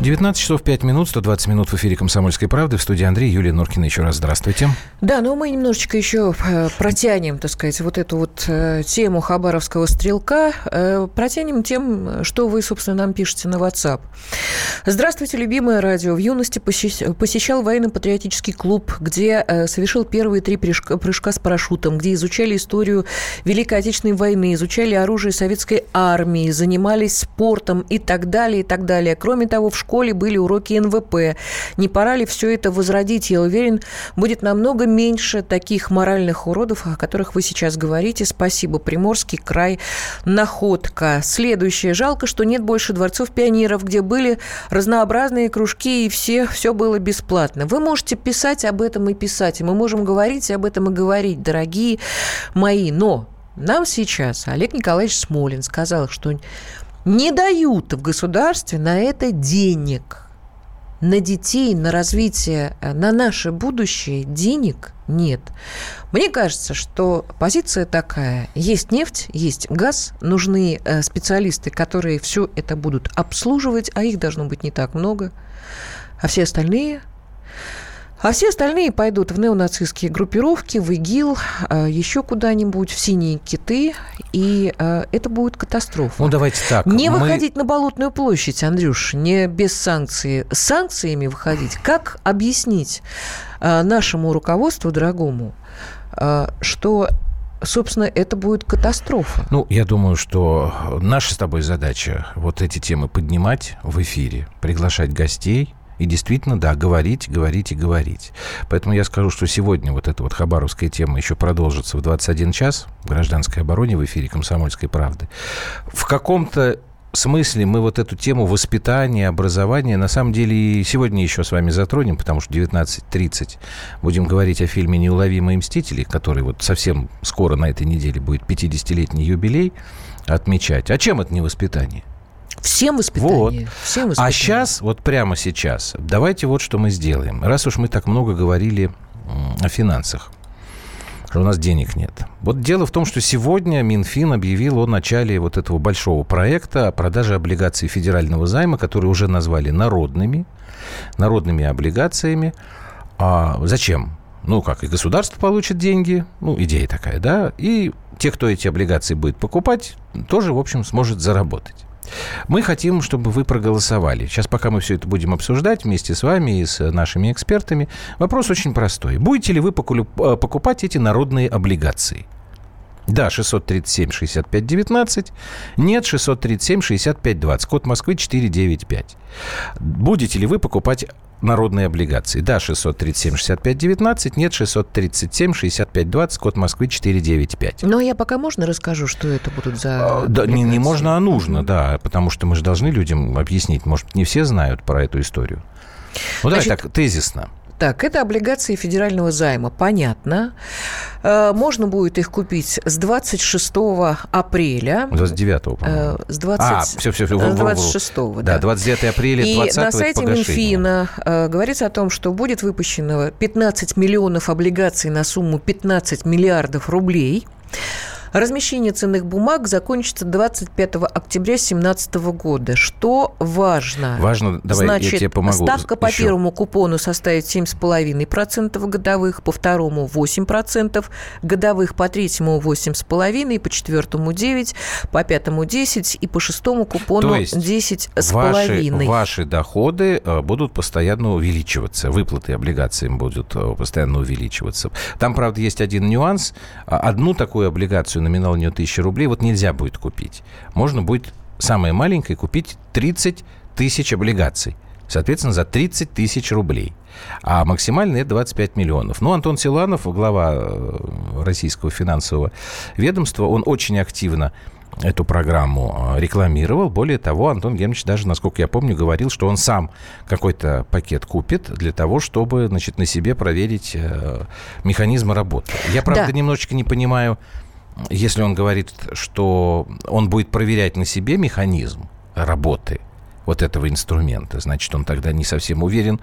19 часов 5 минут, 120 минут в эфире «Комсомольской правды». В студии Андрей, Юлия Норкина. Еще раз здравствуйте. Да, но мы немножечко еще э, протянем, так сказать, вот эту вот э, тему хабаровского стрелка. Э, протянем тем, что вы, собственно, нам пишете на WhatsApp. Здравствуйте, любимое радио. В юности посещал военно-патриотический клуб, где совершил первые три прыжка, прыжка с парашютом, где изучали историю Великой Отечественной войны, изучали оружие советской армии, занимались спортом и так далее, и так далее. Кроме того, в школе школе были уроки НВП. Не пора ли все это возродить? Я уверен, будет намного меньше таких моральных уродов, о которых вы сейчас говорите. Спасибо. Приморский край. Находка. Следующее. Жалко, что нет больше дворцов пионеров, где были разнообразные кружки, и все, все было бесплатно. Вы можете писать об этом и писать, и мы можем говорить об этом и говорить, дорогие мои. Но нам сейчас Олег Николаевич Смолин сказал, что не дают в государстве на это денег. На детей, на развитие, э, на наше будущее денег нет. Мне кажется, что позиция такая. Есть нефть, есть газ, нужны э, специалисты, которые все это будут обслуживать, а их должно быть не так много. А все остальные а все остальные пойдут в неонацистские группировки, в ИГИЛ, а, еще куда-нибудь, в синие киты, и а, это будет катастрофа. Ну, давайте так. Не мы... выходить на Болотную площадь, Андрюш, не без санкций. С санкциями выходить. Как объяснить а, нашему руководству, дорогому, что собственно, это будет катастрофа. Ну, я думаю, что наша с тобой задача вот эти темы поднимать в эфире, приглашать гостей, и действительно, да, говорить, говорить и говорить. Поэтому я скажу, что сегодня вот эта вот хабаровская тема еще продолжится в 21 час в гражданской обороне в эфире «Комсомольской правды». В каком-то смысле мы вот эту тему воспитания, образования на самом деле сегодня еще с вами затронем, потому что 19.30 будем говорить о фильме «Неуловимые мстители», который вот совсем скоро на этой неделе будет 50-летний юбилей отмечать. А чем это не воспитание? Всем воспитание. Вот. Всем а воспитание. А сейчас, вот прямо сейчас, давайте вот что мы сделаем. Раз уж мы так много говорили о финансах, что у нас денег нет. Вот дело в том, что сегодня Минфин объявил о начале вот этого большого проекта о продаже облигаций федерального займа, которые уже назвали народными, народными облигациями. А зачем? Ну, как, и государство получит деньги, ну, идея такая, да, и те, кто эти облигации будет покупать, тоже, в общем, сможет заработать. Мы хотим, чтобы вы проголосовали. Сейчас, пока мы все это будем обсуждать вместе с вами и с нашими экспертами, вопрос очень простой. Будете ли вы э, покупать эти народные облигации? Да, 637-65-19. Нет, 637-65-20. Код Москвы 495. Будете ли вы покупать народные облигации. Да, 637-65-19, нет, 637-65-20, код Москвы 495. Но я пока можно расскажу, что это будут за а, Да, не, не можно, а нужно, да, потому что мы же должны людям объяснить. Может, не все знают про эту историю. Ну, давай так, тезисно. Так, это облигации федерального займа, понятно. Э, можно будет их купить с 26 апреля. 29 по-моему. С 20... А, все, все, все. 26 да. Да, 29 апреля, 20 И на сайте Минфина э, говорится о том, что будет выпущено 15 миллионов облигаций на сумму 15 миллиардов рублей – Размещение ценных бумаг закончится 25 октября 2017 года. Что важно? Важно, давай Значит, я тебе помогу. Ставка по еще. первому купону составит 7,5% годовых, по второму 8% годовых, по третьему 8,5%, по четвертому 9%, по пятому 10% и по шестому купону То есть 10,5%. Ваши, ваши доходы э, будут постоянно увеличиваться, выплаты облигациям будут э, постоянно увеличиваться. Там, правда, есть один нюанс. Одну такую облигацию облигацию, номинал у нее 1000 рублей, вот нельзя будет купить. Можно будет самое маленькое купить 30 тысяч облигаций. Соответственно, за 30 тысяч рублей. А максимально это 25 миллионов. Ну, Антон Силанов, глава э, российского финансового ведомства, он очень активно эту программу э, рекламировал. Более того, Антон Германович даже, насколько я помню, говорил, что он сам какой-то пакет купит для того, чтобы значит, на себе проверить э, механизмы работы. Я, правда, да. немножечко не понимаю, если он говорит, что он будет проверять на себе механизм работы вот этого инструмента, значит, он тогда не совсем уверен,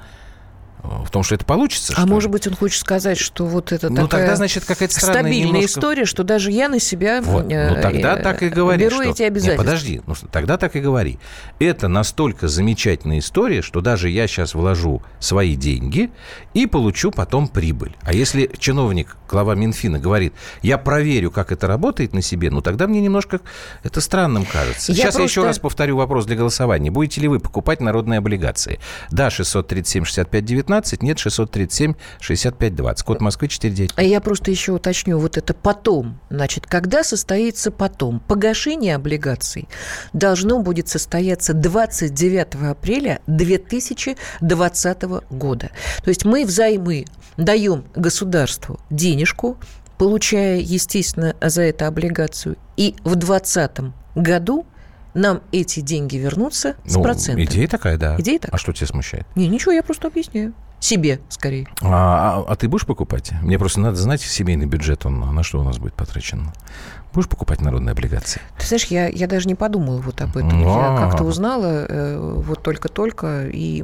в том, что это получится. А может быть, он хочет сказать, что вот это ну, такая тогда, значит, какая-то странная стабильная немножко... история, что даже я на себя вот. ну, тогда так и говори, беру что... эти обязательства. Нет, подожди, ну, тогда так и говори. Это настолько замечательная история, что даже я сейчас вложу свои деньги и получу потом прибыль. А если чиновник, глава Минфина говорит, я проверю, как это работает на себе, ну, тогда мне немножко это странным кажется. Я сейчас просто... я еще раз повторю вопрос для голосования. Будете ли вы покупать народные облигации? Да, 637 65 19, нет, 637 65 20. Код Москвы 49. А я просто еще уточню, вот это потом. Значит, когда состоится потом? Погашение облигаций должно будет состояться 29 апреля 2020 года. То есть мы взаймы даем государству денежку, получая, естественно, за это облигацию, и в 2020 году нам эти деньги вернутся с ну, процентами. Идея такая, да. Идея такая. А что тебя смущает? Не, ничего, я просто объясняю. Себе, скорее. А, а, а ты будешь покупать? Мне просто надо знать семейный бюджет, он на что у нас будет потрачен. Будешь покупать народные облигации? Ты знаешь, я, я даже не подумала вот об этом. А-а-а. Я как-то узнала э, вот только-только, и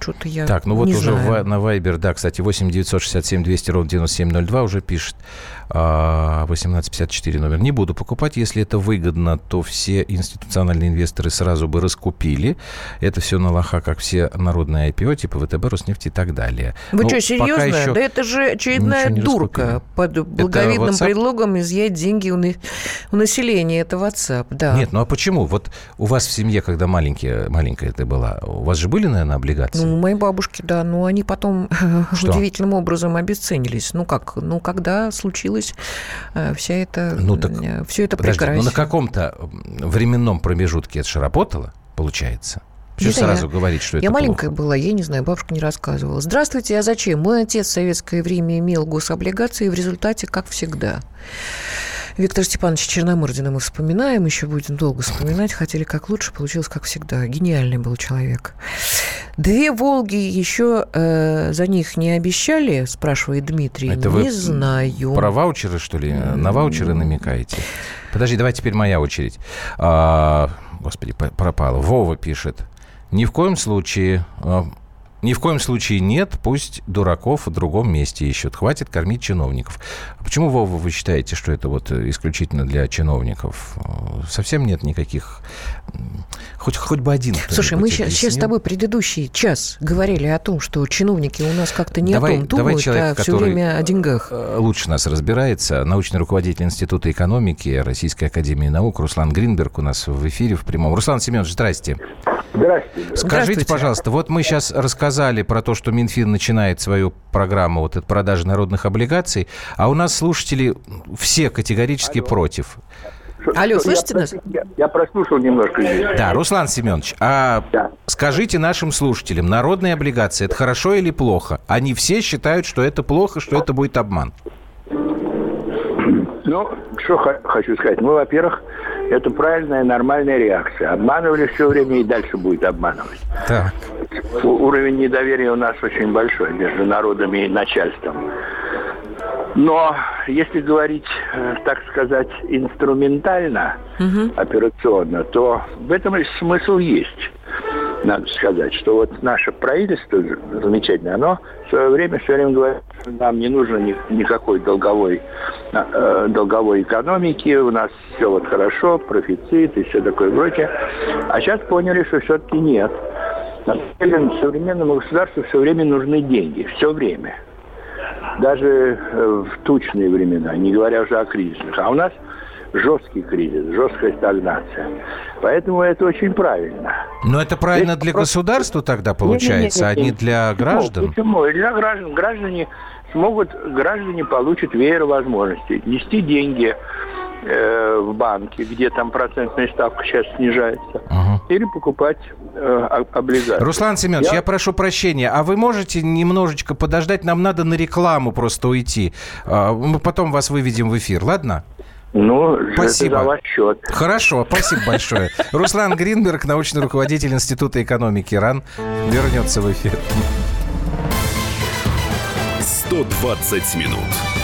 что-то я Так, ну вот не уже знаю. В, на Вайбер, да, кстати, 8 967 200 ровно 9702 уже пишет. 1854 а, номер. Не буду покупать. Если это выгодно, то все институциональные инвесторы сразу бы раскупили. Это все на лоха, как все народные IPO, типа ВТБ, Роснефть и так далее. Вы ну, что, серьезно? Еще да это же очередная дурка под благовидным предлогом изъять деньги у, у населения. Это WhatsApp, да. Нет, ну а почему? Вот у вас в семье, когда маленькие, маленькая это была, у вас же были, наверное, облигации? Ну, у моей бабушки, да, но они потом Что? удивительным образом обесценились. Ну как? Ну, когда случилось э, вся эта, ну, так, э, все это подожди, прекрасно. Ну, на каком-то временном промежутке это же работало, получается? Почему сразу я, говорить, что я это маленькая плохо? была, я не знаю, бабушка не рассказывала. Здравствуйте, а зачем? Мой отец в советское время имел гособлигации, и в результате, как всегда. Виктор Степанович Черномырдина мы вспоминаем, еще будем долго вспоминать. Хотели как лучше, получилось как всегда. Гениальный был человек. Две «Волги» еще э, за них не обещали, спрашивает Дмитрий. Это не вы знаю. Про ваучеры, что ли? На ваучеры намекаете? Подожди, давай теперь моя очередь. А, господи, пропало. Вова пишет. Ни в коем случае а, ни в коем случае нет, пусть дураков в другом месте ищут. Хватит кормить чиновников. А почему, Вова, вы считаете, что это вот исключительно для чиновников? Совсем нет никаких... Хоть, хоть бы один. Слушай, мы сейчас, сейчас с тобой предыдущий час говорили о том, что чиновники у нас как-то не давай, о том думают, давай человек, а все время о деньгах. Э, лучше нас разбирается. Научный руководитель Института экономики Российской Академии Наук Руслан Гринберг у нас в эфире в прямом. Руслан Семенович, здрасте. Здравствуйте. Скажите, пожалуйста, вот мы сейчас рассказали про то, что Минфин начинает свою программу вот этой продажи народных облигаций, а у нас слушатели все категорически Алло. против. Алло, слышите я, нас? Я, я прослушал немножко. Здесь. Да, Руслан Семенович, а да. скажите нашим слушателям, народные облигации, это хорошо или плохо? Они все считают, что это плохо, что это будет обман. Ну, что хочу сказать. Ну, во-первых, это правильная, нормальная реакция. Обманывали все время и дальше будет обманывать. Так. Уровень недоверия у нас очень большой между народами и начальством. Но если говорить, э, так сказать, инструментально, угу. операционно, то в этом смысл есть надо сказать, что вот наше правительство замечательное, оно в свое время все время говорит, что нам не нужно ни, никакой долговой, э, долговой экономики, у нас все вот хорошо, профицит и все такое прочее. А сейчас поняли, что все-таки нет. На самом деле современному государству все время нужны деньги, все время. Даже э, в тучные времена, не говоря уже о кризисных. А у нас жесткий кризис, жесткая стагнация. Поэтому это очень правильно. Но это правильно Здесь для вопрос... государства тогда получается, не, не, не, не, а не для граждан? Почему? почему? Для граждан. Граждане смогут, граждане получат веер возможностей. Нести деньги э, в банке, где там процентная ставка сейчас снижается, угу. или покупать э, облигации. Руслан Семенович, я... я прошу прощения, а вы можете немножечко подождать? Нам надо на рекламу просто уйти. А, мы потом вас выведем в эфир, ладно? Ну, спасибо. это за ваш счет. Хорошо, спасибо большое. Руслан Гринберг, научный руководитель Института экономики РАН, вернется в эфир. 120 минут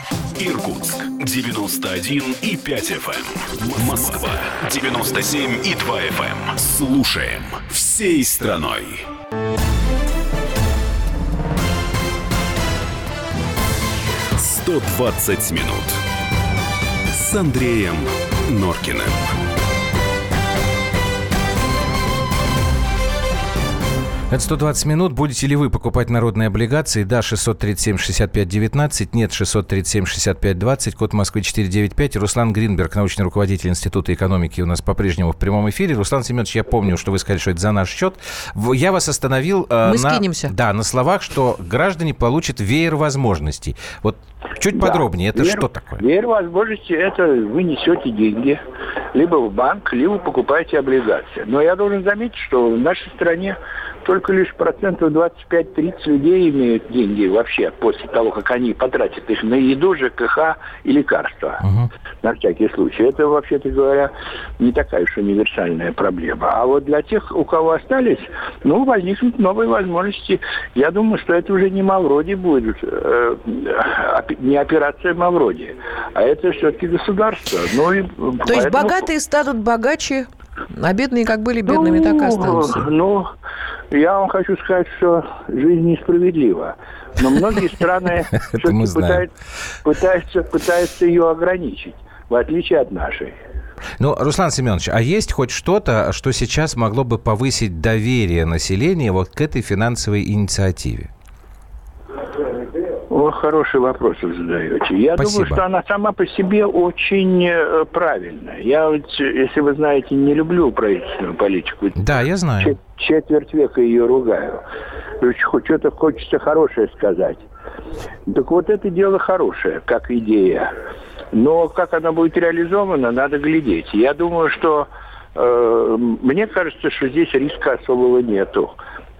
Эм. Иркутск 91 и 5 FM. Эм. Москва 97 и 2 FM. Слушаем всей страной. «120 минут» с Андреем Норкиным. Это 120 минут. Будете ли вы покупать народные облигации? Да, 637-65-19. Нет, 637-65-20. Код Москвы 495. Руслан Гринберг, научный руководитель Института экономики, у нас по-прежнему в прямом эфире. Руслан Семенович, я помню, что вы сказали, что это за наш счет. Я вас остановил... Э, Мы на, скинемся. Да, на словах, что граждане получат веер возможностей. Вот чуть да. подробнее, это веер, что такое? Веер возможностей – это вы несете деньги либо в банк, либо покупаете облигации. Но я должен заметить, что в нашей стране только лишь процентов 25-30 людей имеют деньги вообще после того, как они потратят их на еду, ЖКХ и лекарства. Угу. На всякий случай. Это, вообще-то говоря, не такая уж универсальная проблема. А вот для тех, у кого остались, ну, возникнут новые возможности. Я думаю, что это уже не Мавроди будет, э, не операция Мавроди, а это все-таки государство. Ну, и То поэтому... есть богатые станут богаче, а бедные как были бедными, ну, так и останутся. Ну, я вам хочу сказать, что жизнь несправедлива. Но многие страны пытаются, пытаются, пытаются ее ограничить, в отличие от нашей. Ну, Руслан Семенович, а есть хоть что-то, что сейчас могло бы повысить доверие населения вот к этой финансовой инициативе? О, хороший вопрос вы задаете. Я Спасибо. думаю, что она сама по себе очень э, правильная. Я вот, если вы знаете, не люблю правительственную политику. Да, я знаю. Четверть века ее ругаю. Что-то хочется хорошее сказать. Так вот это дело хорошее, как идея. Но как она будет реализована, надо глядеть. Я думаю, что мне кажется, что здесь риска особого нету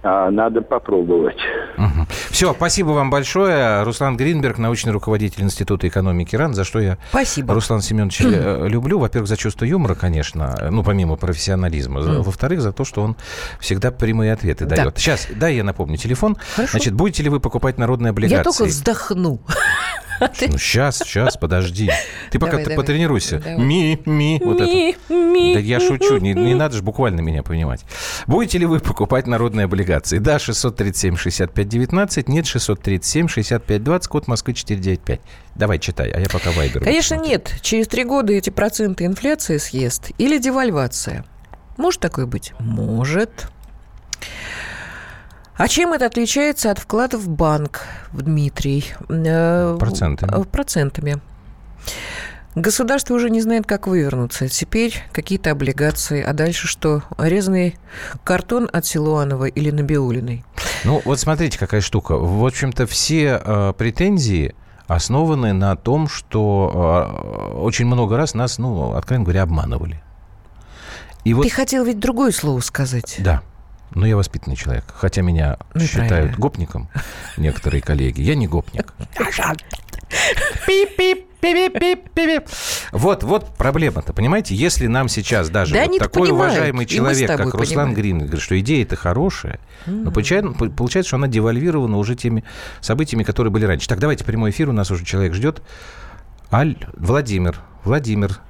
а надо попробовать. Угу. Все, спасибо вам большое. Руслан Гринберг, научный руководитель Института экономики РАН, за что я спасибо. Руслан Семенович mm. люблю. Во-первых, за чувство юмора, конечно, ну, помимо профессионализма. Mm. Во-вторых, за то, что он всегда прямые ответы да. дает. Сейчас, да, я напомню телефон. Хорошо. Значит, будете ли вы покупать народные облигации? Я только вздохну. Ну, сейчас, сейчас, подожди. Ты пока давай, ты давай. потренируйся. Ми, ми, вот ми, это. Ми, да я шучу, не, не надо же буквально меня понимать. Будете ли вы покупать народные облигации? Да, 637-65-19, нет, 637-65-20, код Москвы 495. Давай, читай, а я пока вайбер. Конечно, нет. Через три года эти проценты инфляции съест или девальвация. Может такое быть? Может. А чем это отличается от вкладов в банк, Дмитрий? Э, процентами. Процентами. Государство уже не знает, как вывернуться. Теперь какие-то облигации, а дальше что? Резанный картон от Силуанова или Набиулиной? Ну, вот смотрите, какая штука. В общем-то, все э, претензии основаны на том, что э, очень много раз нас, ну, откровенно говоря, обманывали. И вот... Ты хотел ведь другое слово сказать. Да. Но я воспитанный человек. Хотя меня ну, считают правильно. гопником некоторые коллеги. Я не гопник. Вот, вот проблема-то, понимаете? Если нам сейчас даже да вот такой понимают, уважаемый человек, как Руслан Грин, говорит, что идея это хорошая, mm-hmm. но получается, получается, что она девальвирована уже теми событиями, которые были раньше. Так, давайте прямой эфир, у нас уже человек ждет. Аль, Владимир, Владимир,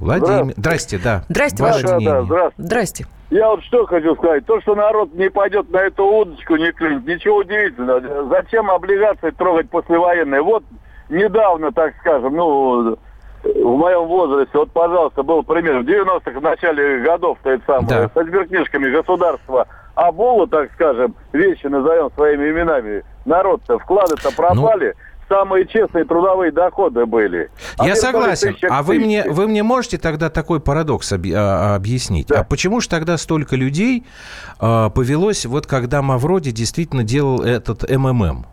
Владимир. Здрасте, да. Здрасте, Ваше да, да, здравствуйте. Здрасте. Я вот что хочу сказать. То, что народ не пойдет на эту удочку, не клюнет, ничего удивительного. Зачем облигации трогать послевоенные? Вот недавно, так скажем, ну, в моем возрасте, вот, пожалуйста, был пример. В 90-х, в начале годов, то это самое, да. со сберкнижками государства Аболу, так скажем, вещи назовем своими именами. Народ-то, вклады-то пропали. Ну самые честные трудовые доходы были. А Я согласен. А вы мне, вы мне можете тогда такой парадокс об, а, объяснить? Да. А почему же тогда столько людей а, повелось, вот когда Мавроди действительно делал этот МММ?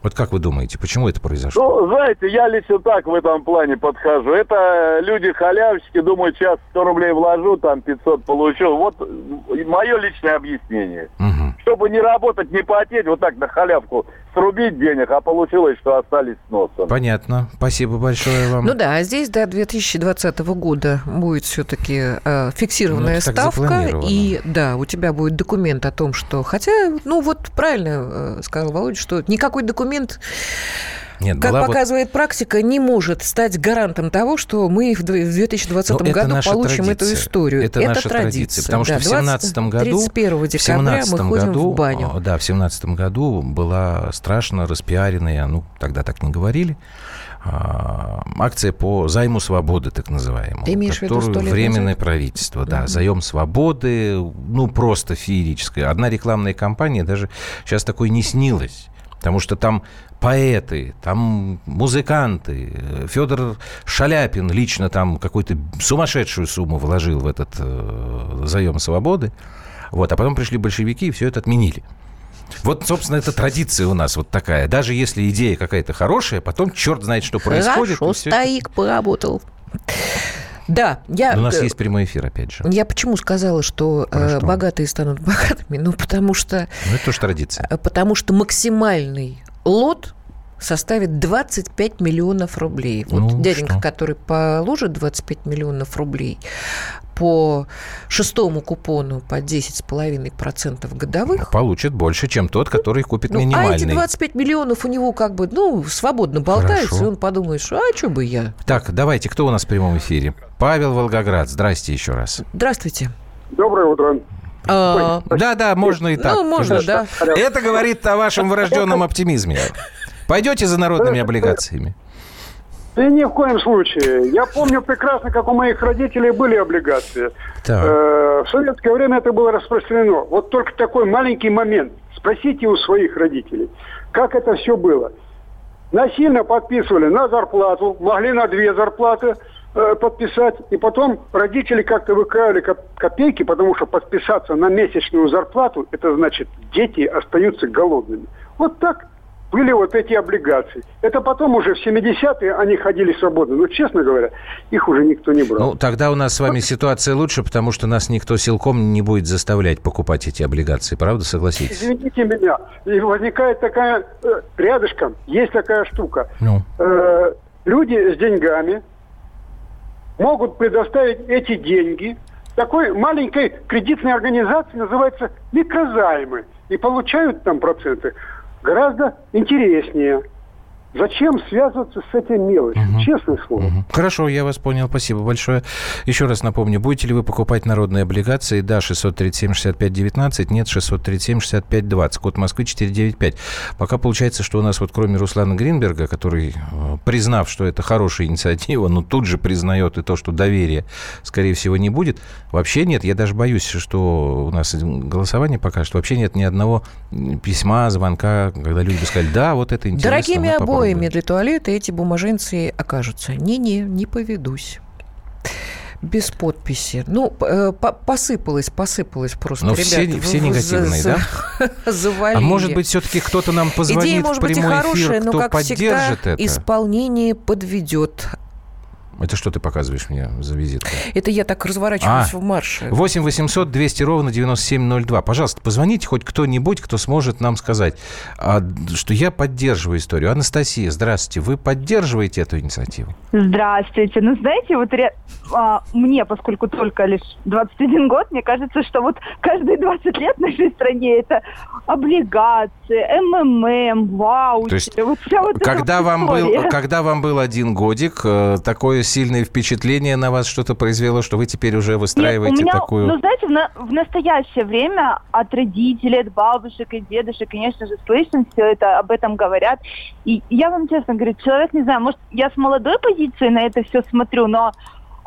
Вот как вы думаете, почему это произошло? Ну, знаете, я лично так в этом плане подхожу. Это люди халявщики, думают, сейчас 100 рублей вложу, там 500 получу. Вот мое личное объяснение. Угу чтобы не работать, не потеть, вот так на халявку срубить денег, а получилось, что остались с носом. Понятно. Спасибо большое вам. Ну да, а здесь до 2020 года будет все-таки э, фиксированная ну, ставка. И да, у тебя будет документ о том, что... Хотя, ну вот правильно э, сказал Володя, что никакой документ нет, как показывает вот... практика, не может стать гарантом того, что мы в 2020 Но ну, году получим традиция. эту историю. Это, это наша традиция. традиция потому да, что в 2017 году... 31 декабря мы ходим году, в баню. Да, в 2017 году была страшно распиаренная, ну, тогда так не говорили, а, акция по займу свободы, так называемому. Ты имеешь которую в виду Временное назад? правительство, да. Mm-hmm. Заем свободы, ну, просто феерическое. Одна рекламная кампания даже сейчас такой не снилась. Потому что там поэты, там музыканты. Федор Шаляпин лично там какую-то сумасшедшую сумму вложил в этот э, заем свободы. Вот, а потом пришли большевики и все это отменили. Вот, собственно, это традиция у нас вот такая. Даже если идея какая-то хорошая, потом черт знает, что происходит. Хорошо, стоик это... поработал. Да, я... Но у нас есть прямой эфир, опять же. Я почему сказала, что, э, богатые станут богатыми? Ну, потому что... Ну, это тоже традиция. Потому что максимальный лот составит 25 миллионов рублей. Вот ну, дяденька, что? который положит 25 миллионов рублей по шестому купону по 10,5% годовых... Получит больше, чем тот, который купит ну, минимальный. А эти 25 миллионов у него как бы, ну, свободно болтаются, Хорошо. и он подумает, что а что бы я... Так, давайте, кто у нас в прямом эфире? Павел Волгоград, здрасте еще раз. Здравствуйте. Доброе утро. А, да, да, можно и так. Ну, можно, да. Это говорит о вашем врожденном оптимизме. Пойдете за народными облигациями? Да ни в коем случае. Я помню прекрасно, как у моих родителей были облигации. Так. Э, в советское время это было распространено. Вот только такой маленький момент. Спросите у своих родителей, как это все было. Насильно подписывали на зарплату, могли на две зарплаты э, подписать, и потом родители как-то выкраивали копейки, потому что подписаться на месячную зарплату, это значит, дети остаются голодными. Вот так были вот эти облигации. Это потом уже в 70-е они ходили свободно. Но, честно говоря, их уже никто не брал. Ну, тогда у нас с вами ситуация лучше, потому что нас никто силком не будет заставлять покупать эти облигации. Правда, согласитесь? Извините меня. И возникает такая... Э, рядышком есть такая штука. Ну. Э, люди с деньгами могут предоставить эти деньги такой маленькой кредитной организации, называется микрозаймы. И получают там проценты гораздо интереснее. Зачем связываться с этой мелочью? Угу. Честное слово. Угу. Хорошо, я вас понял. Спасибо большое. Еще раз напомню, будете ли вы покупать народные облигации? Да, 637-65-19. Нет, 637-65-20. Код Москвы 495. Пока получается, что у нас вот кроме Руслана Гринберга, который, э, признав, что это хорошая инициатива, но тут же признает и то, что доверия, скорее всего, не будет, вообще нет. Я даже боюсь, что у нас голосование покажет. Вообще нет ни одного письма, звонка, когда люди бы сказали, да, вот это интересно. Дорогими обоями для туалета эти бумаженцы окажутся. Не-не, не поведусь без подписи. Ну, э, посыпалось, посыпалось просто. Но все, все негативные, за, да? Завалили. А может быть, все-таки кто-то нам позвонит Идея, может в прямой быть, и хорошая, эфир, кто но, как поддержит всегда, это? исполнение подведет. Это что ты показываешь мне за визитку? Это я так разворачиваюсь а, в марше. 8 800 200 ровно 9702. Пожалуйста, позвоните хоть кто-нибудь, кто сможет нам сказать, а, что я поддерживаю историю. Анастасия, здравствуйте. Вы поддерживаете эту инициативу? Здравствуйте. Ну, знаете, вот а, мне, поскольку только лишь 21 год, мне кажется, что вот каждые 20 лет в нашей стране это облигации, МММ, вау. То есть, вот вся вот когда, вам был, когда вам был один годик, э, такое сильное впечатление на вас что-то произвело, что вы теперь уже выстраиваете Нет, у меня, такую... Ну, знаете, в, на, в настоящее время от родителей, от бабушек и дедушек, конечно же, слышим все это, об этом говорят. И я вам честно говорю, человек, не знаю, может, я с молодой позиции на это все смотрю, но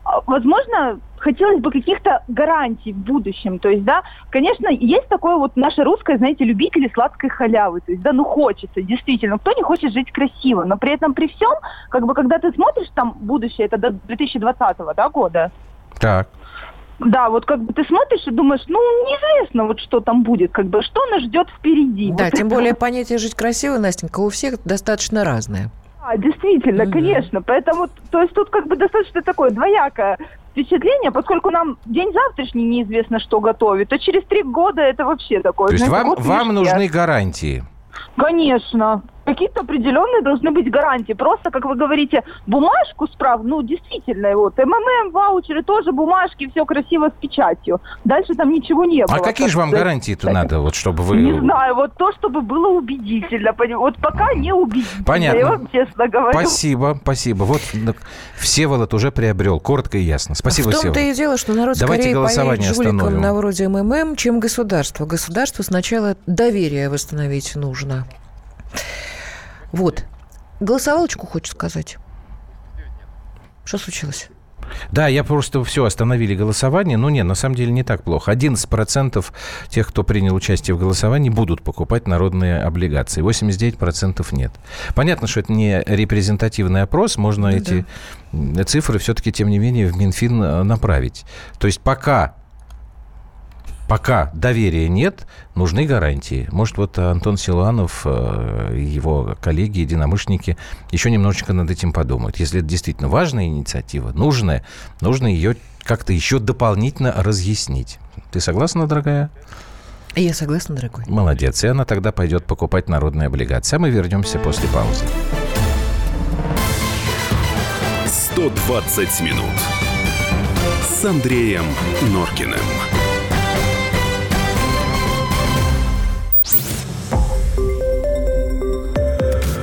а, возможно, хотелось бы каких-то гарантий в будущем. То есть, да, конечно, есть такое вот наше русское, знаете, любители сладкой халявы. То есть, да, ну хочется, действительно. Кто не хочет жить красиво? Но при этом, при всем, как бы, когда ты смотришь там будущее, это до 2020 да, года. Так. Да, вот как бы ты смотришь и думаешь, ну, неизвестно, вот что там будет, как бы, что нас ждет впереди. Да, вот тем это... более понятие «жить красиво», Настенька, у всех достаточно разное. А, действительно, mm-hmm. конечно. Поэтому, то есть тут как бы достаточно такое двоякое впечатление, поскольку нам день завтрашний неизвестно, что готовит, то через три года это вообще такое. То есть вам, вам нужны гарантии? Конечно какие-то определенные должны быть гарантии. Просто, как вы говорите, бумажку справ, ну, действительно, вот, МММ, ваучеры, тоже бумажки, все красиво с печатью. Дальше там ничего не было. А какие же вам гарантии-то надо, вот, чтобы вы... Не знаю, вот то, чтобы было убедительно. Вот пока не убедительно, Понятно. я вам честно говорю. Спасибо, спасибо. Вот Всеволод уже приобрел, коротко и ясно. Спасибо, В том-то и дело, что народ Давайте скорее голосование жуликам остановим. на вроде МММ, чем государство. Государству сначала доверие восстановить нужно. Вот. Голосовалочку хочу сказать. Что случилось? Да, я просто все, остановили голосование. Ну, нет, на самом деле не так плохо. 11% тех, кто принял участие в голосовании, будут покупать народные облигации. 89% нет. Понятно, что это не репрезентативный опрос. Можно Ну эти цифры все-таки, тем не менее, в Минфин э, направить. То есть пока пока доверия нет, нужны гарантии. Может, вот Антон Силуанов э, и его коллеги, единомышленники еще немножечко над этим подумают. Если это действительно важная инициатива, нужная, нужно ее как-то еще дополнительно разъяснить. Ты согласна, дорогая? Я согласна, дорогой. Молодец. И она тогда пойдет покупать народные облигации. А мы вернемся после паузы. 120 минут с Андреем Норкиным.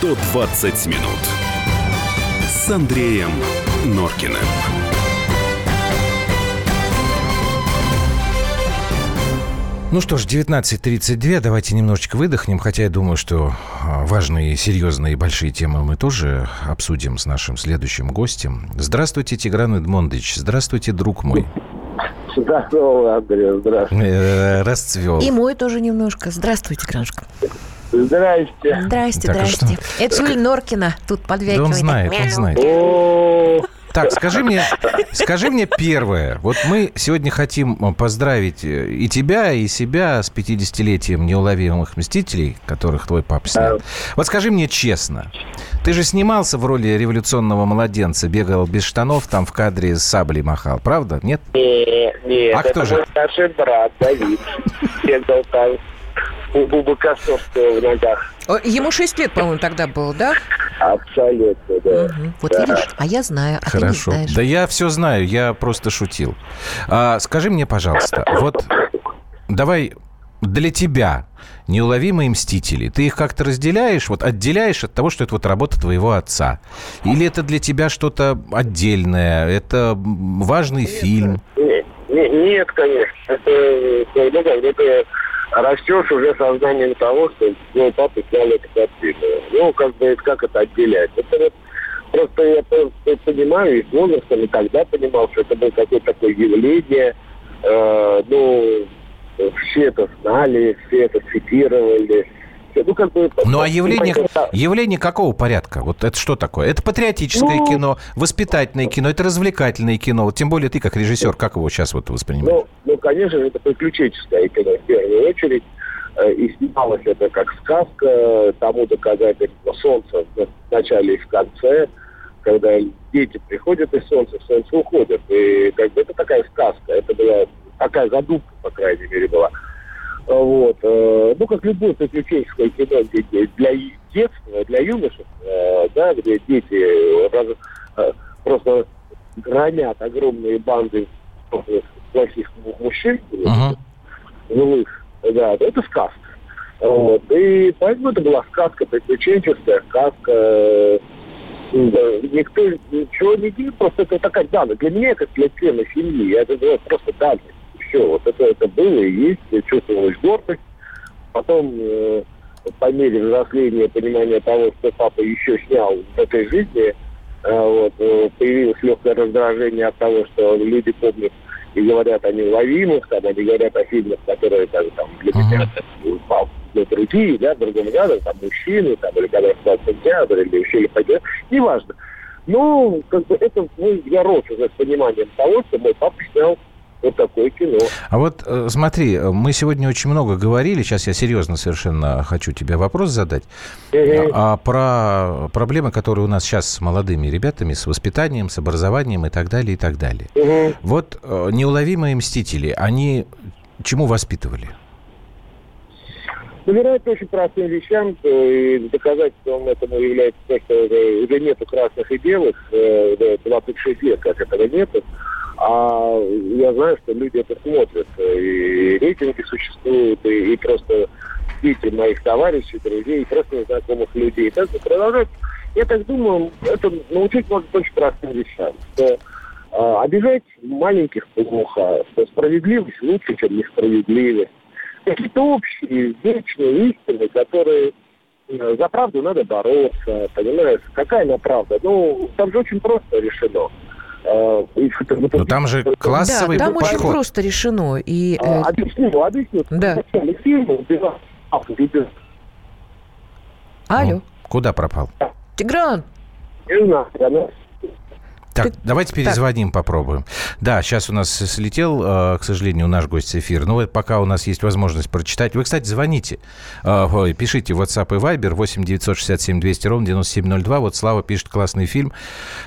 «120 минут» с Андреем Норкиным. Ну что ж, 19.32, давайте немножечко выдохнем, хотя я думаю, что а, важные, серьезные и большие темы мы тоже обсудим с нашим следующим гостем. Здравствуйте, Тигран Эдмондович, здравствуйте, друг мой. Здорово, Андрей, здравствуйте. Э, Расцвел. И мой тоже немножко. Здравствуйте, Гранушка. Здрасте. Здрасте, Так, а здрасте. Это Юль Норкина тут Да подвякивает. он знает, он знает. Так, скажи мне, скажи мне первое. Вот мы сегодня хотим э, поздравить э, и тебя, и себя с 50-летием неуловимых мстителей, которых твой папа снял. Вот скажи мне честно, ты же снимался в роли революционного младенца, бегал без штанов, там в кадре с саблей махал, правда? Нет? нет, нет, А это кто же? мой старший брат Давид. Бегал там у Бубы Косовского в ногах. Ему 6 лет, по-моему, тогда было, да? Абсолютно, да. Мгм. Вот Да. видишь, а я знаю, а Хорошо. ты не знаешь. Да я все знаю, я просто шутил. А, скажи мне, пожалуйста, вот давай для тебя неуловимые мстители, ты их как-то разделяешь, вот отделяешь от того, что это вот работа твоего отца? Или это для тебя что-то отдельное, это важный фильм? Не- не- Нет, конечно. Это, э, ну, это растешь уже сознанием того, что твой папа снял эту картину. Ну, как бы, как это отделять? Это вот просто я просто понимаю, и с возрастом, и тогда понимал, что это было какое-то такое явление. Э, ну, все это знали, все это цитировали. Ну, как бы, Ну, а явление, Да. явление какого порядка? Вот это что такое? Это патриотическое Ну, кино, воспитательное кино, это развлекательное кино. Вот Тем более ты, как режиссер, как его сейчас вот воспринимаешь? Ну, ну, конечно же, это приключенческое кино в первую очередь. Э, И снималось это как сказка, тому доказательство солнца в начале и в конце, когда дети приходят из солнца, солнце уходит. И как бы это такая сказка, это была такая задумка, по крайней мере, была. А Вот. э, Ну, как любое приключенческое кино для детства, для юношей, э, да, где дети раз- э, просто громят огромные банды плохих му- мужчин, злых, да, это сказка. Вот. И поэтому это была сказка, приключенческая сказка. Никто ничего не делал, просто это такая данность. Для меня, как для члена семьи, это просто данность. Все, вот это, это было и есть, чувствовалась гордость. Потом, э, по мере взросления, понимания того, что папа еще снял в этой жизни, вот, появилось легкое раздражение от того, что люди помнят и говорят о неуловимых, там, они говорят о фильмах, которые там, там для меня uh-huh. для другие, да, другим рядом, там, мужчины, там, или когда я театр, или еще или пойдет, неважно. Ну, как бы это, ну, я рос уже с пониманием того, что мой папа снял вот такое кино. А вот э, смотри, мы сегодня очень много говорили, сейчас я серьезно совершенно хочу тебе вопрос задать, угу. а про проблемы, которые у нас сейчас с молодыми ребятами, с воспитанием, с образованием и так далее, и так далее. Угу. Вот э, неуловимые мстители, они чему воспитывали? Доверяют очень простым вещам, и доказательством этому является то, что уже нету красных и белых, 26 лет, как этого нету. А я знаю, что люди это смотрят. И рейтинги существуют, и, и просто дети моих товарищей, друзей, просто знакомых людей. Так продолжать. Я так думаю, это научить может очень простым вещам. Что а, обижать маленьких плохо, что справедливость лучше, чем несправедливость. Какие-то общие, вечные истины, которые э, за правду надо бороться, понимаешь? Какая она правда? Ну, там же очень просто решено. А, Но там же классовый да, там подход. очень просто решено. И, а, объясню, объясню. Да. Алло. Ну, куда пропал? Тигран. Не знаю, так, давайте перезвоним, так. попробуем. Да, сейчас у нас слетел, э, к сожалению, наш гость эфир. Но пока у нас есть возможность прочитать. Вы, кстати, звоните. Э, пишите в WhatsApp и Viber 8 967 200 ровно 9702. Вот Слава пишет классный фильм.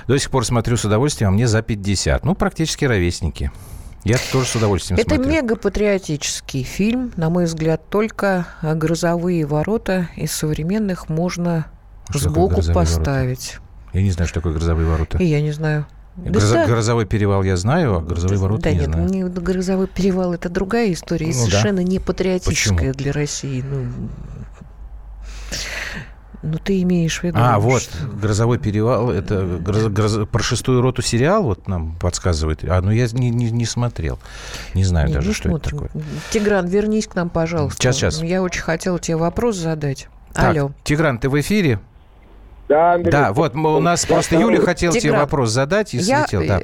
До сих пор смотрю с удовольствием, а мне за 50. Ну, практически ровесники. Я тоже с удовольствием Это смотрю. мегапатриотический фильм. На мой взгляд, только «Грозовые ворота» из современных можно что сбоку поставить. Ворота? Я не знаю, что такое грозовые ворота. И я не знаю. Грозо, да, Грозовой перевал я знаю, а грозовые ворота да, не нет, знаю. Не, грозовой перевал это другая история, ну, совершенно да. не патриотическая Почему? для России. Ну, ну, ты имеешь в виду... А, вот, что... «Грозовой перевал» — это гроз, гроз, про шестую роту сериал вот нам подсказывает. А, ну я не, не, не смотрел. Не знаю не, даже, не что смотрим. это такое. Тигран, вернись к нам, пожалуйста. Сейчас, сейчас. Я очень хотела тебе вопрос задать. Так, Алло. Тигран, ты в эфире? Да, Андрей. Да, вот мы, у нас да, просто Юля хотел тебе вопрос задать и я, слетел. Да.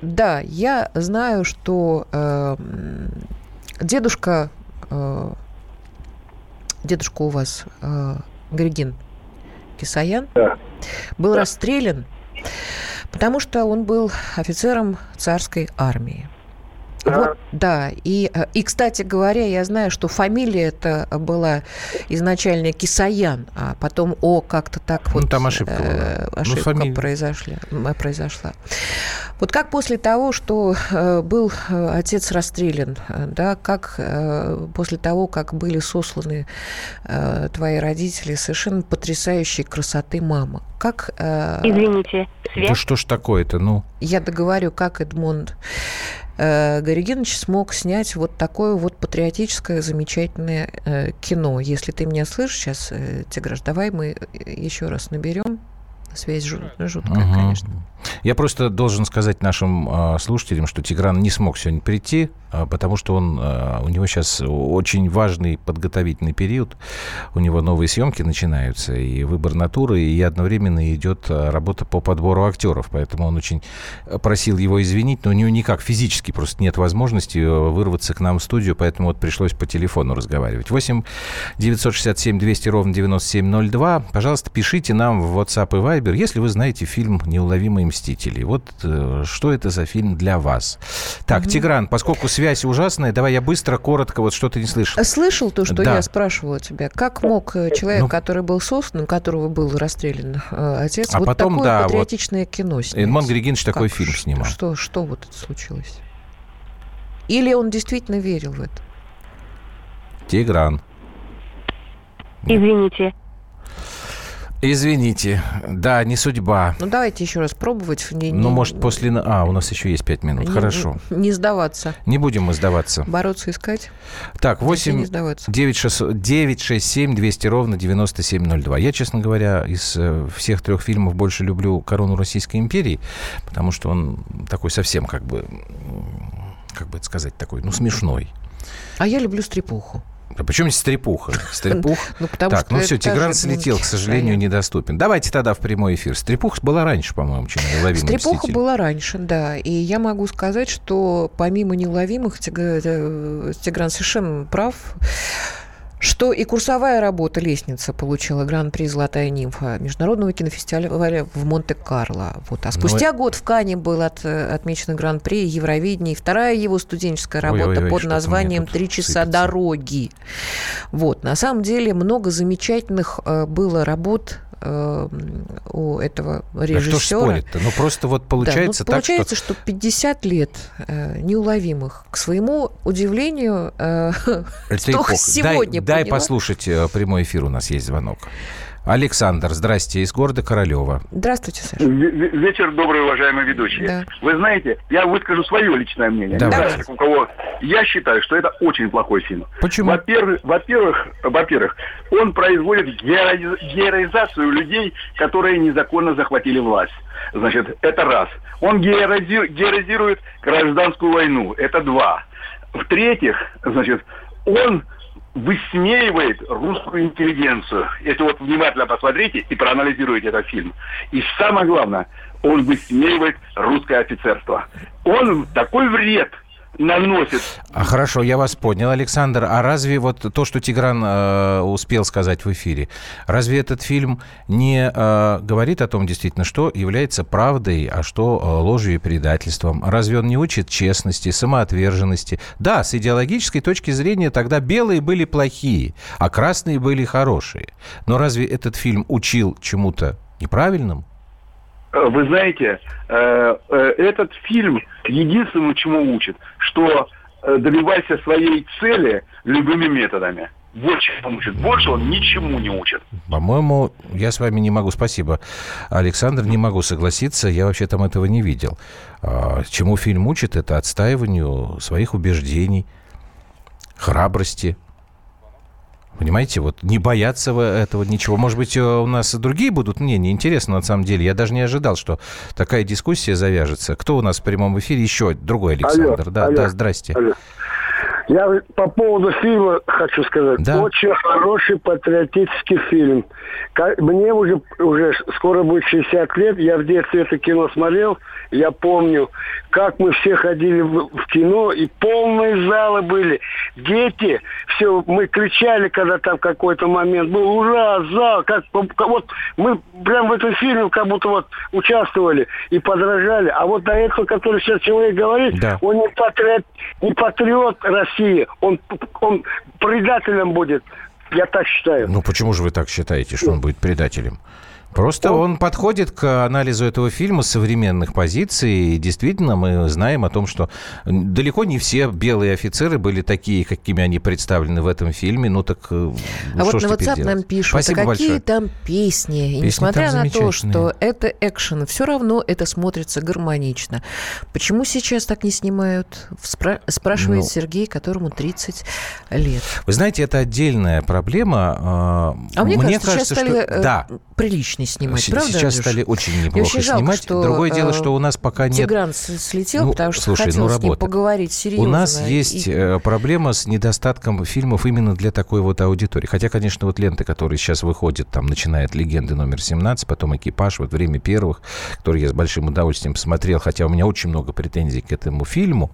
да, я знаю, что э, дедушка, э, дедушка у вас, э, Григин Кисаян, да. был да. расстрелян, потому что он был офицером царской армии. Да. Вот, да. И, э, и, кстати говоря, я знаю, что фамилия это была изначально Кисаян, а потом О как-то так ну, вот... Ну, там ошибка э, была. Ошибка ну, произошла, произошла. Вот как после того, что э, был э, отец расстрелян, да, как э, после того, как были сосланы э, твои родители, совершенно потрясающей красоты мама, как... Э, Извините, связь? Да что ж такое-то, ну? Я договорю, как Эдмонд э, смог снять вот такое вот патриотическое замечательное э, кино. Если ты меня слышишь сейчас, э, Тиграш, давай мы еще раз наберем. Связь жут, жуткая, угу. конечно. Я просто должен сказать нашим э, слушателям, что Тигран не смог сегодня прийти, э, потому что он, э, у него сейчас очень важный подготовительный период. У него новые съемки начинаются, и выбор натуры, и одновременно идет работа по подбору актеров. Поэтому он очень просил его извинить, но у него никак физически просто нет возможности вырваться к нам в студию, поэтому вот пришлось по телефону разговаривать. 8 967 200 ровно 9702. Пожалуйста, пишите нам в WhatsApp и Viber, если вы знаете фильм «Неуловимый мстители». Вот э, что это за фильм для вас? Так, угу. Тигран, поскольку связь ужасная, давай я быстро, коротко, вот что ты не слышал. Слышал то, что да. я спрашивала тебя. Как мог э, человек, ну, который был создан, которого был расстрелян э, отец, а вот потом, такое да, патриотичное вот кино снять? Эдмон Григинович такой фильм снимал. Что, что вот это случилось? Или он действительно верил в это? Тигран. Извините, Извините, да, не судьба. Ну, давайте еще раз пробовать. Не, ну, может, после... А, у нас еще есть пять минут, не, хорошо. Не сдаваться. Не будем мы сдаваться. Бороться, искать. Так, 8 967 200 ровно 9702. Я, честно говоря, из э, всех трех фильмов больше люблю «Корону Российской империи», потому что он такой совсем как бы, как бы это сказать, такой, ну, смешной. А я люблю «Стрепуху». Да почему стрепуха? Стрепух? Ну, потому так, ну все, Тигран слетел, к сожалению, недоступен. Давайте тогда в прямой эфир. Стрепуха была раньше, по-моему, чем неуловимый Стрепуха мститель. была раньше, да. И я могу сказать, что помимо неуловимых, э, Тигран совершенно прав что и курсовая работа «Лестница» получила гран-при «Золотая нимфа» Международного кинофестиваля в Монте-Карло. Вот. А спустя ну, год в Кане был от, отмечен гран-при Евровидения. Вторая его студенческая работа ой, ой, под названием «Три часа сыпется. дороги». Вот. На самом деле много замечательных э, было работ э, у этого режиссера. Да кто спорит-то? Ну, просто вот получается да, ну, так, получается, что... что 50 лет э, неуловимых. К своему удивлению, э, только сегодня Дай, дай послушать э, прямой эфир, у нас есть звонок. Александр, здрасте, из города Королева. Здравствуйте, Саша. Вечер добрый, уважаемые ведущие. Да. Вы знаете, я выскажу свое личное мнение. Давай. Не у кого. Я считаю, что это очень плохой фильм. Почему? Во-первых, во-первых, во-первых, он производит героизацию людей, которые незаконно захватили власть. Значит, это раз. Он героизирует гражданскую войну. Это два. В-третьих, значит, он высмеивает русскую интеллигенцию. Если вот внимательно посмотрите и проанализируете этот фильм. И самое главное, он высмеивает русское офицерство. Он такой вред наносит. А хорошо, я вас понял, Александр. А разве вот то, что Тигран э, успел сказать в эфире, разве этот фильм не э, говорит о том действительно, что является правдой, а что э, ложью и предательством? Разве он не учит честности, самоотверженности? Да, с идеологической точки зрения тогда белые были плохие, а красные были хорошие. Но разве этот фильм учил чему-то неправильному? Э, вы знаете, э, э, этот фильм единственному чему учит, что добивайся своей цели любыми методами. Вот чему учит. Больше он ничему не учит. По-моему, я с вами не могу, спасибо, Александр, не могу согласиться. Я вообще там этого не видел. А, чему фильм учит, это отстаиванию своих убеждений, храбрости, Понимаете, вот не бояться этого ничего. Может быть, э, у нас другие будут мнения. Интересно, на самом деле. Я даже не ожидал, что такая дискуссия завяжется. Кто у нас в прямом эфире? Еще другой Александр. Алло, да, алло, да, здрасте. Алло. Я по поводу фильма хочу сказать. Да. Очень хороший патриотический фильм. Мне уже, уже скоро будет 60 лет. Я в детстве это кино смотрел. Я помню, как мы все ходили в, кино, и полные залы были. Дети, все, мы кричали, когда там какой-то момент был. Ура, зал! Как, вот мы прям в этом фильме как будто вот участвовали и подражали. А вот до этого, который сейчас человек говорит, да. он не патриот, не патриот России России, он, он предателем будет. Я так считаю. Ну почему же вы так считаете, что он будет предателем? Просто он подходит к анализу этого фильма с современных позиций. И действительно, мы знаем о том, что далеко не все белые офицеры были такие, какими они представлены в этом фильме. Ну так э, А вот на WhatsApp нам пишут, Спасибо а какие большое. там песни. И несмотря на то, что это экшен, все равно это смотрится гармонично. Почему сейчас так не снимают? Спра- спрашивает ну, Сергей, которому 30 лет. Вы знаете, это отдельная проблема. А, а мне, мне кажется, кажется, сейчас что... стали э, да. прилично отличный снимать, Сейчас правда, Сейчас стали очень неплохо очень жалко, снимать. Что, Другое дело, что у нас пока нет... Тигран слетел, ну, потому что слушай, хотел ну, с ним поговорить серьезно. У нас есть и... Э, проблема с недостатком фильмов именно для такой вот аудитории. Хотя, конечно, вот ленты, которые сейчас выходят, там, начинает «Легенды номер 17», потом «Экипаж», вот «Время первых», который я с большим удовольствием посмотрел, хотя у меня очень много претензий к этому фильму.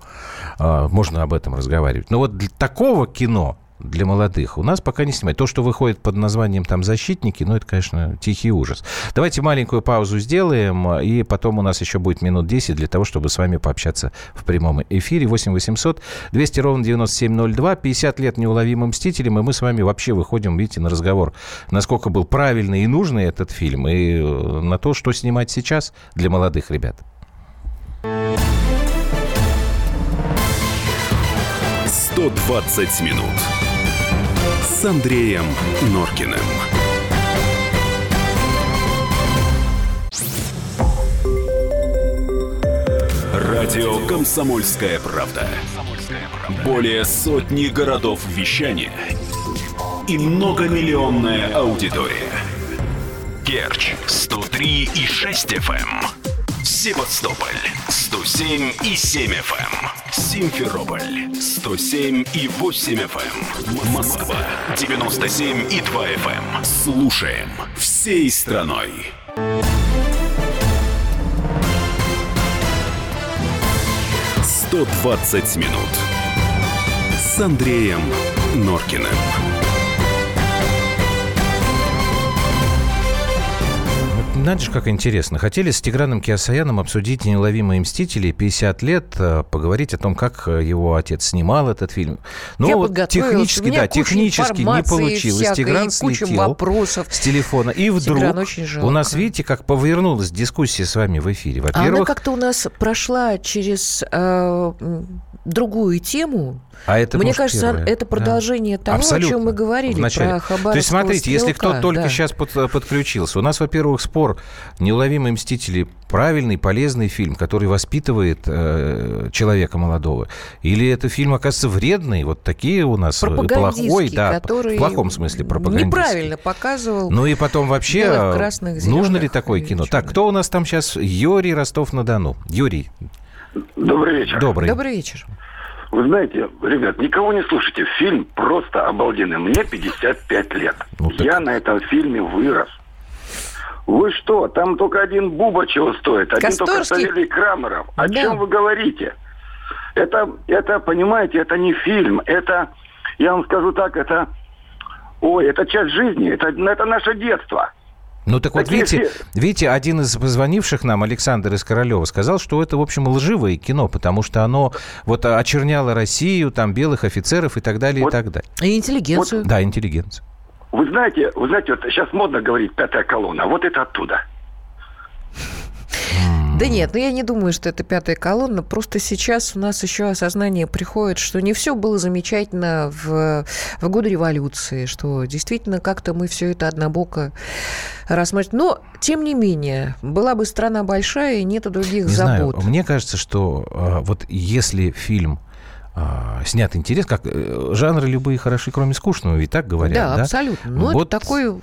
А, можно об этом разговаривать. Но вот для такого кино для молодых. У нас пока не снимают. То, что выходит под названием там «Защитники», ну, это, конечно, тихий ужас. Давайте маленькую паузу сделаем, и потом у нас еще будет минут 10 для того, чтобы с вами пообщаться в прямом эфире. 8 800 200 ровно 9702. 50 лет неуловимым мстителям, и мы с вами вообще выходим, видите, на разговор, насколько был правильный и нужный этот фильм, и э, на то, что снимать сейчас для молодых ребят. 120 минут с Андреем Норкиным. Радио «Комсомольская правда». Более сотни городов вещания и многомиллионная аудитория. Керчь 103 и 6 FM. Севастополь 107 и 7 FM. Эм. Симферополь 107 и 8 FM. Эм. Москва 97 и 2 FM. Эм. Слушаем всей страной. «120 минут» с Андреем Норкиным. Надо же, как интересно. Хотели с Тиграном Киасаяном обсудить «Неуловимые мстители» 50 лет, э, поговорить о том, как э, его отец снимал этот фильм. Но Я вот технически, да, технически не получилось. Всякой, Тигран слетел вопросов. с телефона. И вдруг у нас, видите, как повернулась дискуссия с вами в эфире. Во-первых... А она как-то у нас прошла через э, другую тему, а это, Мне кажется, первое. это продолжение да. того, Абсолютно. о чем мы говорили Вначале. про То есть, смотрите, стрелка, если кто только да. сейчас под, подключился, у нас, во-первых, спор «Неуловимые мстители» правильный, полезный фильм, который воспитывает э, человека молодого, или это фильм, оказывается, вредный, вот такие у нас э, плохой, да, в плохом смысле пропагандистский. Неправильно показывал. Ну и потом вообще, белых, красных, нужно ли такое кино? Черных. Так, кто у нас там сейчас? Юрий Ростов-на-Дону. Юрий. Добрый вечер. Добрый. Добрый вечер. Вы знаете, ребят, никого не слушайте. Фильм просто обалденный. Мне 55 лет. Ну, так... Я на этом фильме вырос. Вы что? Там только один Буба чего стоит. Один Косторский... только Савелий Крамеров. О да. чем вы говорите? Это, это, понимаете, это не фильм. Это, я вам скажу так, это... Ой, это часть жизни. Это, это наше детство. Ну так вот, видите, видите, один из позвонивших нам, Александр из Королева, сказал, что это, в общем, лживое кино, потому что оно вот очерняло Россию, там, белых офицеров и так далее, вот, и так далее. И интеллигенцию. Вот, да, интеллигенцию. Вы знаете, вы знаете, вот сейчас модно говорить «пятая колонна», вот это оттуда. Да нет, ну я не думаю, что это пятая колонна. Просто сейчас у нас еще осознание приходит, что не все было замечательно в, в годы революции, что действительно как-то мы все это однобоко рассматриваем. Но, тем не менее, была бы страна большая и нету других не забот. Знаю, мне кажется, что э, вот если фильм а, снят интерес, как э, жанры любые хороши, кроме скучного, ведь так говорят, да? Да, абсолютно. Ну, вот это такой...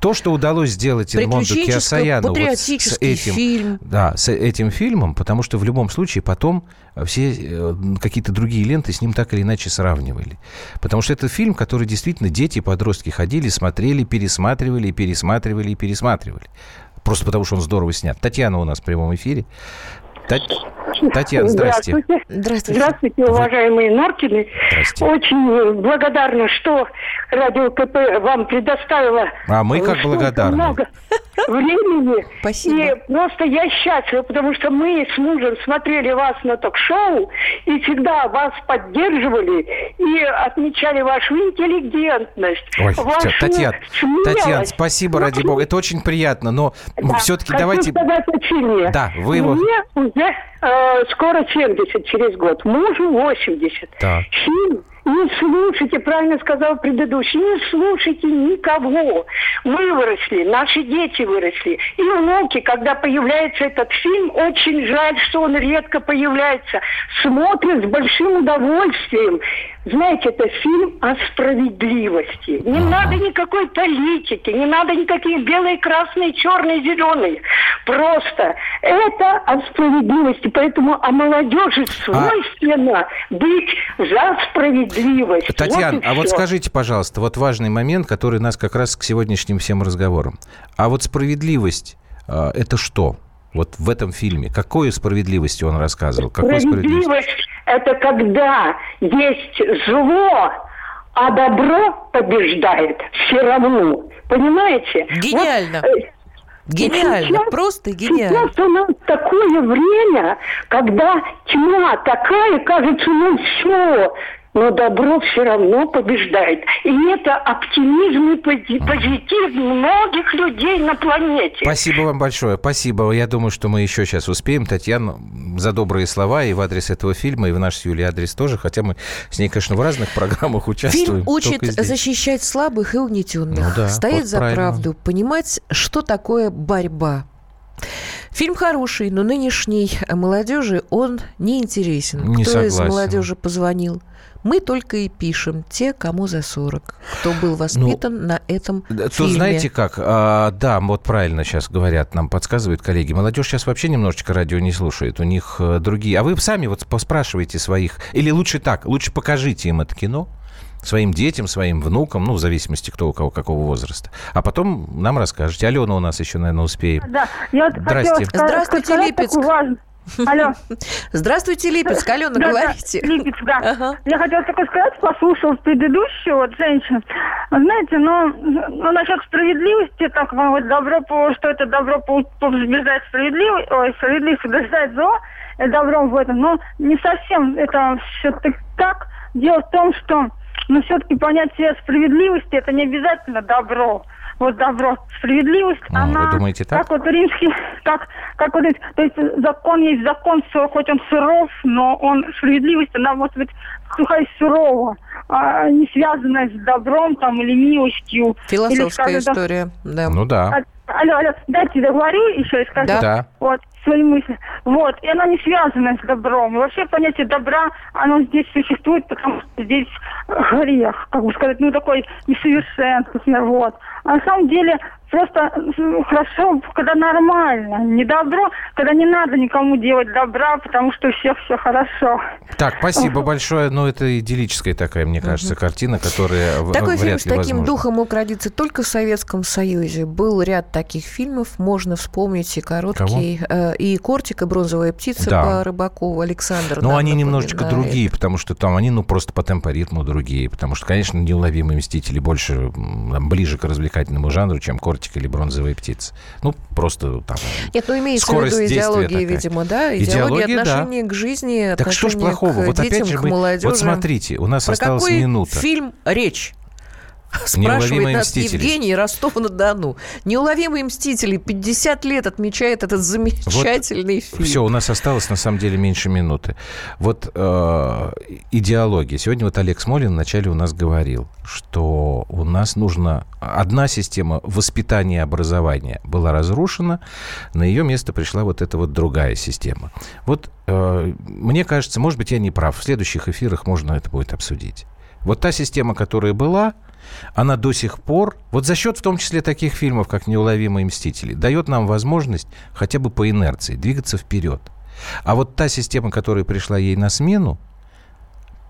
То, что удалось сделать Эдмонду Киосаяну вот с этим, фильм. Да, с этим фильмом, потому что в любом случае потом все э, какие-то другие ленты с ним так или иначе сравнивали. Потому что это фильм, который действительно дети и подростки ходили, смотрели, пересматривали, пересматривали и пересматривали. Просто потому, что он здорово снят. Татьяна у нас в прямом эфире. Татьяна, здрасте. Здравствуйте. Здравствуйте. Здравствуйте, уважаемые Норкины. Здрасте. Очень благодарна, что Радио КП вам предоставила... А мы как благодарны. Много времени. Спасибо. И просто я счастлива, потому что мы с мужем смотрели вас на ток-шоу и всегда вас поддерживали и отмечали вашу интеллигентность. Ой, вашу Татьяна, Татьяна, спасибо, вашу... ради бога. Это очень приятно, но да. все-таки давайте... Да, вы его... Мне уже э, скоро 70 через год, мужу 80. Так. Фильм не слушайте, правильно сказал предыдущий, не слушайте никого. Мы выросли, наши дети выросли. И внуки, когда появляется этот фильм, очень жаль, что он редко появляется. Смотрят с большим удовольствием. Знаете, это фильм о справедливости. Не ага. надо никакой политики, не надо никакие белые, красные, черные, зеленые. Просто это о справедливости. Поэтому о молодежи свойственно а... быть за справедливость. Татьяна, вот а вот скажите, пожалуйста, вот важный момент, который нас как раз к сегодняшним всем разговорам. А вот справедливость а, это что? Вот в этом фильме. Какой справедливости он рассказывал? Какой справедливость это когда есть зло, а добро побеждает все равно. Понимаете? Гениально. Вот, э, Гениально, сейчас, просто гениально. Сейчас у нас такое время, когда тьма такая, кажется, ну все, но добро все равно побеждает. И это оптимизм и позитив многих людей на планете. Спасибо вам большое, спасибо. Я думаю, что мы еще сейчас успеем. Татьяна, за добрые слова и в адрес этого фильма, и в наш с Юлей адрес тоже, хотя мы с ней, конечно, в разных программах участвуем. Фильм учит защищать слабых и угнетенных, ну, да, стоять вот за правильно. правду, понимать, что такое борьба. Фильм хороший, но нынешней молодежи он не интересен. Не Кто согласен. из молодежи позвонил? Мы только и пишем те, кому за 40, кто был воспитан ну, на этом Тут фильме. знаете как? А, да, вот правильно сейчас говорят, нам подсказывают коллеги. Молодежь сейчас вообще немножечко радио не слушает. У них э, другие. А вы сами вот поспрашиваете своих. Или лучше так, лучше покажите им это кино своим детям, своим внукам, ну, в зависимости, кто у кого какого возраста. А потом нам расскажете. Алена у нас еще, наверное, успеет. Да, я вот Здрасте. Здравствуйте, Липецк. Алло. Здравствуйте, Липецк. Алена, да, говорите. Да, Липецк, да. Ага. Я хотела такое сказать, послушал предыдущую вот женщину. Знаете, ну, ну насчет справедливости, так вам вот добро, что это добро побеждает справедливость, ой, справедливость побеждает зло, добром в этом, но не совсем это все-таки так. Дело в том, что но все-таки понятие справедливости это не обязательно добро. Вот добро, справедливость, а, она... Вы думаете так? Как вот римский, как, как вот, то есть закон есть закон, хоть он суров, но он, справедливость, она может быть сухая сурова, а, не связанная с добром там или милостью. Философская или, скажем, история, да. Ну да. Алло, алло, дайте договорю еще и скажу. Да. Вот, свои мысли. Вот, и она не связана с добром. И вообще понятие добра, оно здесь существует, потому что здесь грех, как бы сказать, ну такой несовершенство, вот. А на самом деле просто хорошо, когда нормально. Не добро, когда не надо никому делать добра, потому что у всех все хорошо. Так, спасибо большое. Ну, это идиллическая такая, мне кажется, угу. картина, которая Такой вряд фильм ли с таким возможно. духом мог родиться только в Советском Союзе. Был ряд таких фильмов, можно вспомнить и короткий, э, и «Кортик», и «Бронзовая птица» да. по Рыбакову, Александр. Но они немножечко другие, потому что там они, ну, просто по темпоритму другие. Потому что, конечно, «Неуловимые мстители» больше там, ближе к развлекательному жанру, чем «Кортик» или «Бронзовая птица». Ну, просто там Нет, ну имеется в виду идеология, видимо, да? Идеология, идеология отношения да. к жизни, Так что ж плохого? К вот детям, опять же, мы, молодежи. вот смотрите, у нас Про осталась какой минута. фильм речь? Спрашивает нас мстители. Евгений Ростов-на-Дону. Неуловимые мстители. 50 лет отмечает этот замечательный вот фильм. Все, у нас осталось на самом деле меньше минуты. Вот э, идеология. Сегодня вот Олег Смолин вначале у нас говорил, что у нас нужно... Одна система воспитания и образования была разрушена, на ее место пришла вот эта вот другая система. Вот э, мне кажется, может быть, я не прав. В следующих эфирах можно это будет обсудить. Вот та система, которая была, она до сих пор, вот за счет в том числе таких фильмов, как «Неуловимые мстители», дает нам возможность хотя бы по инерции двигаться вперед. А вот та система, которая пришла ей на смену,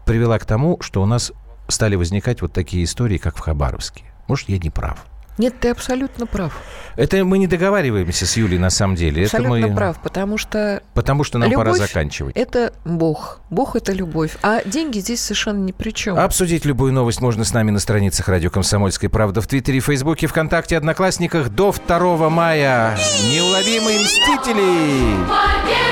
привела к тому, что у нас стали возникать вот такие истории, как в Хабаровске. Может, я не прав. Нет, ты абсолютно прав. Это мы не договариваемся с Юлей на самом деле. Абсолютно это мы... прав, потому что... Потому что нам любовь пора заканчивать. это Бог. Бог – это любовь. А деньги здесь совершенно ни при чем. Обсудить любую новость можно с нами на страницах радио Комсомольской правды в Твиттере, Фейсбуке, ВКонтакте, Одноклассниках до 2 мая. Неуловимые мстители! Победа!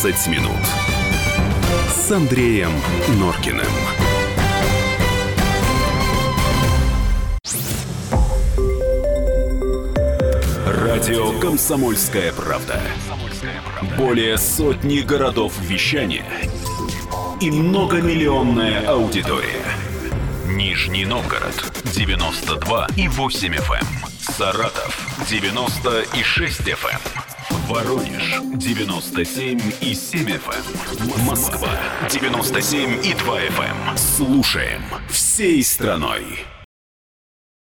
15 минут с Андреем Норкиным. Радио Комсомольская Правда. Более сотни городов вещания и многомиллионная аудитория. Нижний Новгород 92 и 8 FM. Эм. Саратов 96 FM. Воронеж 97 и 7 FM. Москва 97 и 2 FM. Слушаем всей страной.